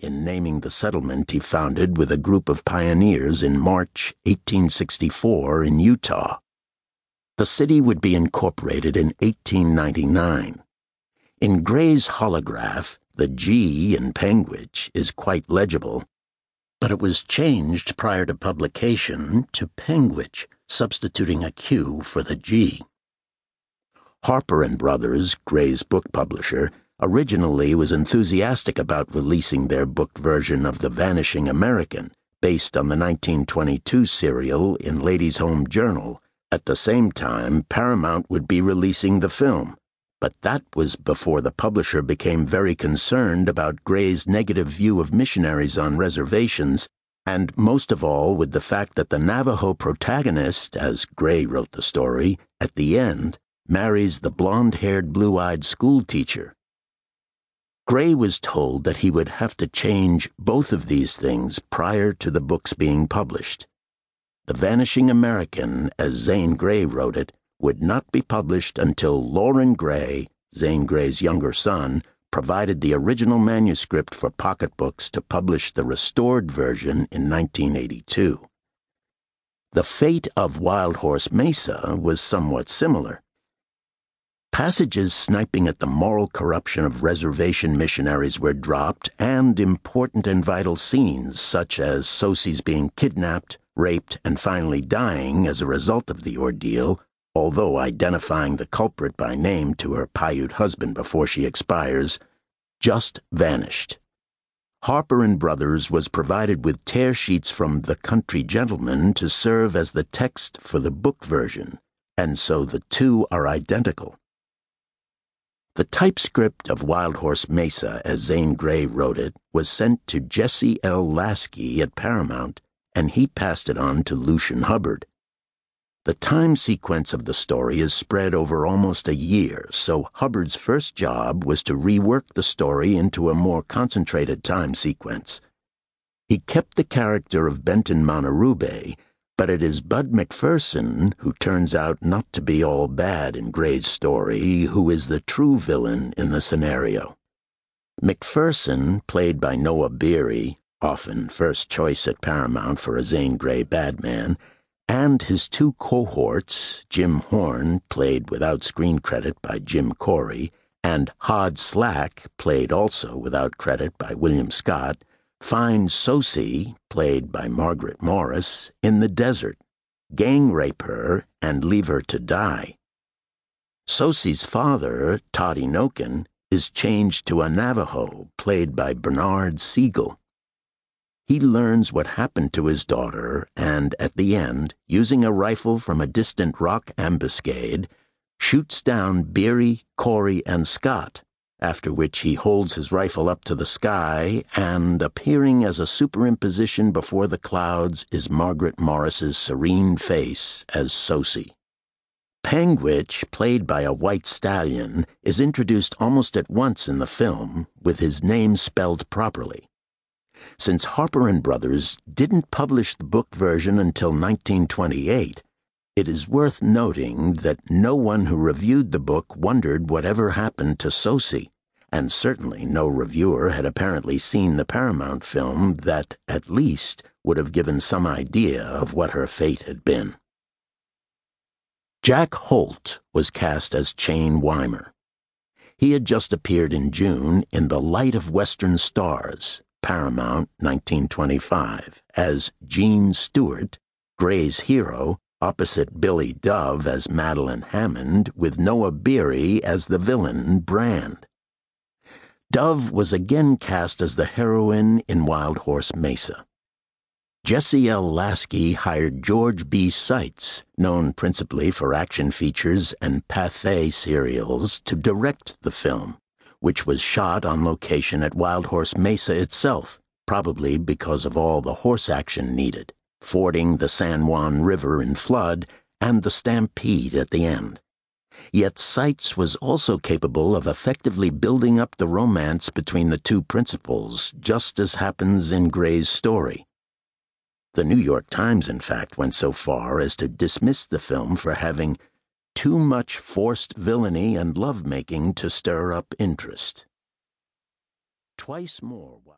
in naming the settlement he founded with a group of pioneers in March 1864 in Utah. The city would be incorporated in 1899. In Grey's holograph, the G in Panguitch is quite legible, but it was changed prior to publication to Panquitch, substituting a Q for the G. Harper and Brothers, Grey's book publisher, originally was enthusiastic about releasing their book version of The Vanishing American, based on the 1922 serial in Ladies' Home Journal. At the same time, Paramount would be releasing the film, but that was before the publisher became very concerned about Grey's negative view of missionaries on reservations, and most of all with the fact that the Navajo protagonist, as Grey wrote the story, at the end, marries the blonde haired, blue eyed schoolteacher. Grey was told that he would have to change both of these things prior to the book's being published. The Vanishing American, as Zane Grey wrote it, would not be published until Loren Grey, Zane Grey's younger son, provided the original manuscript for pocketbooks to publish the restored version in 1982. The fate of Wild Horse Mesa was somewhat similar. Passages sniping at the moral corruption of reservation missionaries were dropped, and important and vital scenes, such as Sosie being kidnapped, raped, and finally dying as a result of the ordeal, although identifying the culprit by name to her Paiute husband before she expires, just vanished. Harper and Brothers was provided with tear sheets from The Country Gentleman to serve as the text for the book version, and so the two are identical. The typescript of Wild Horse Mesa, as Zane Grey wrote it, was sent to Jesse L. Lasky at Paramount, and he passed it on to Lucien Hubbard. The time sequence of the story is spread over almost a year, so Hubbard's first job was to rework the story into a more concentrated time sequence. He kept the character of Benton Manerube, but it is Bud McPherson, who turns out not to be all bad in Grey's story, who is the true villain in the scenario. McPherson, played by Noah Beery, often first choice at Paramount for a Zane Grey badman, and his two cohorts, Jim Horn, played without screen credit by Jim Corey, and Hod Slack, played also without credit by William Scott, find Sosie, played by Margaret Morris, in the desert, gang rape her, and leave her to die. Sosie's father, Toddy Nokin, is changed to a Navajo, played by Bernard Siegel. He learns what happened to his daughter and, at the end, using a rifle from a distant rock ambuscade, shoots down Beery, Corey, and Scott, after which he holds his rifle up to the sky and, appearing as a superimposition before the clouds, is Margaret Morris's serene face as Sosie. Panguitch, played by a white stallion, is introduced almost at once in the film, with his name spelled properly. Since Harper and Brothers didn't publish the book version until 1928, it is worth noting that no one who reviewed the book wondered whatever happened to Sosie, and certainly no reviewer had apparently seen the Paramount film that, at least, would have given some idea of what her fate had been. Jack Holt was cast as Chane Weymer. He had just appeared in June in The Light of Western Stars, Paramount, 1925, as Gene Stewart, Grey's hero, opposite Billy Dove as Madeline Hammond, with Noah Beery as the villain, Brand. Dove was again cast as the heroine in Wild Horse Mesa. Jesse L. Lasky hired George B. Seitz, known principally for action features and Pathé serials, to direct the film which was shot on location at Wild Horse Mesa itself, probably because of all the horse action needed, fording the San Juan River in flood and the stampede at the end. Yet Seitz was also capable of effectively building up the romance between the two principals, just as happens in Grey's story. The New York Times, in fact, went so far as to dismiss the film for having too much forced villainy and love-making to stir up interest. Twice more.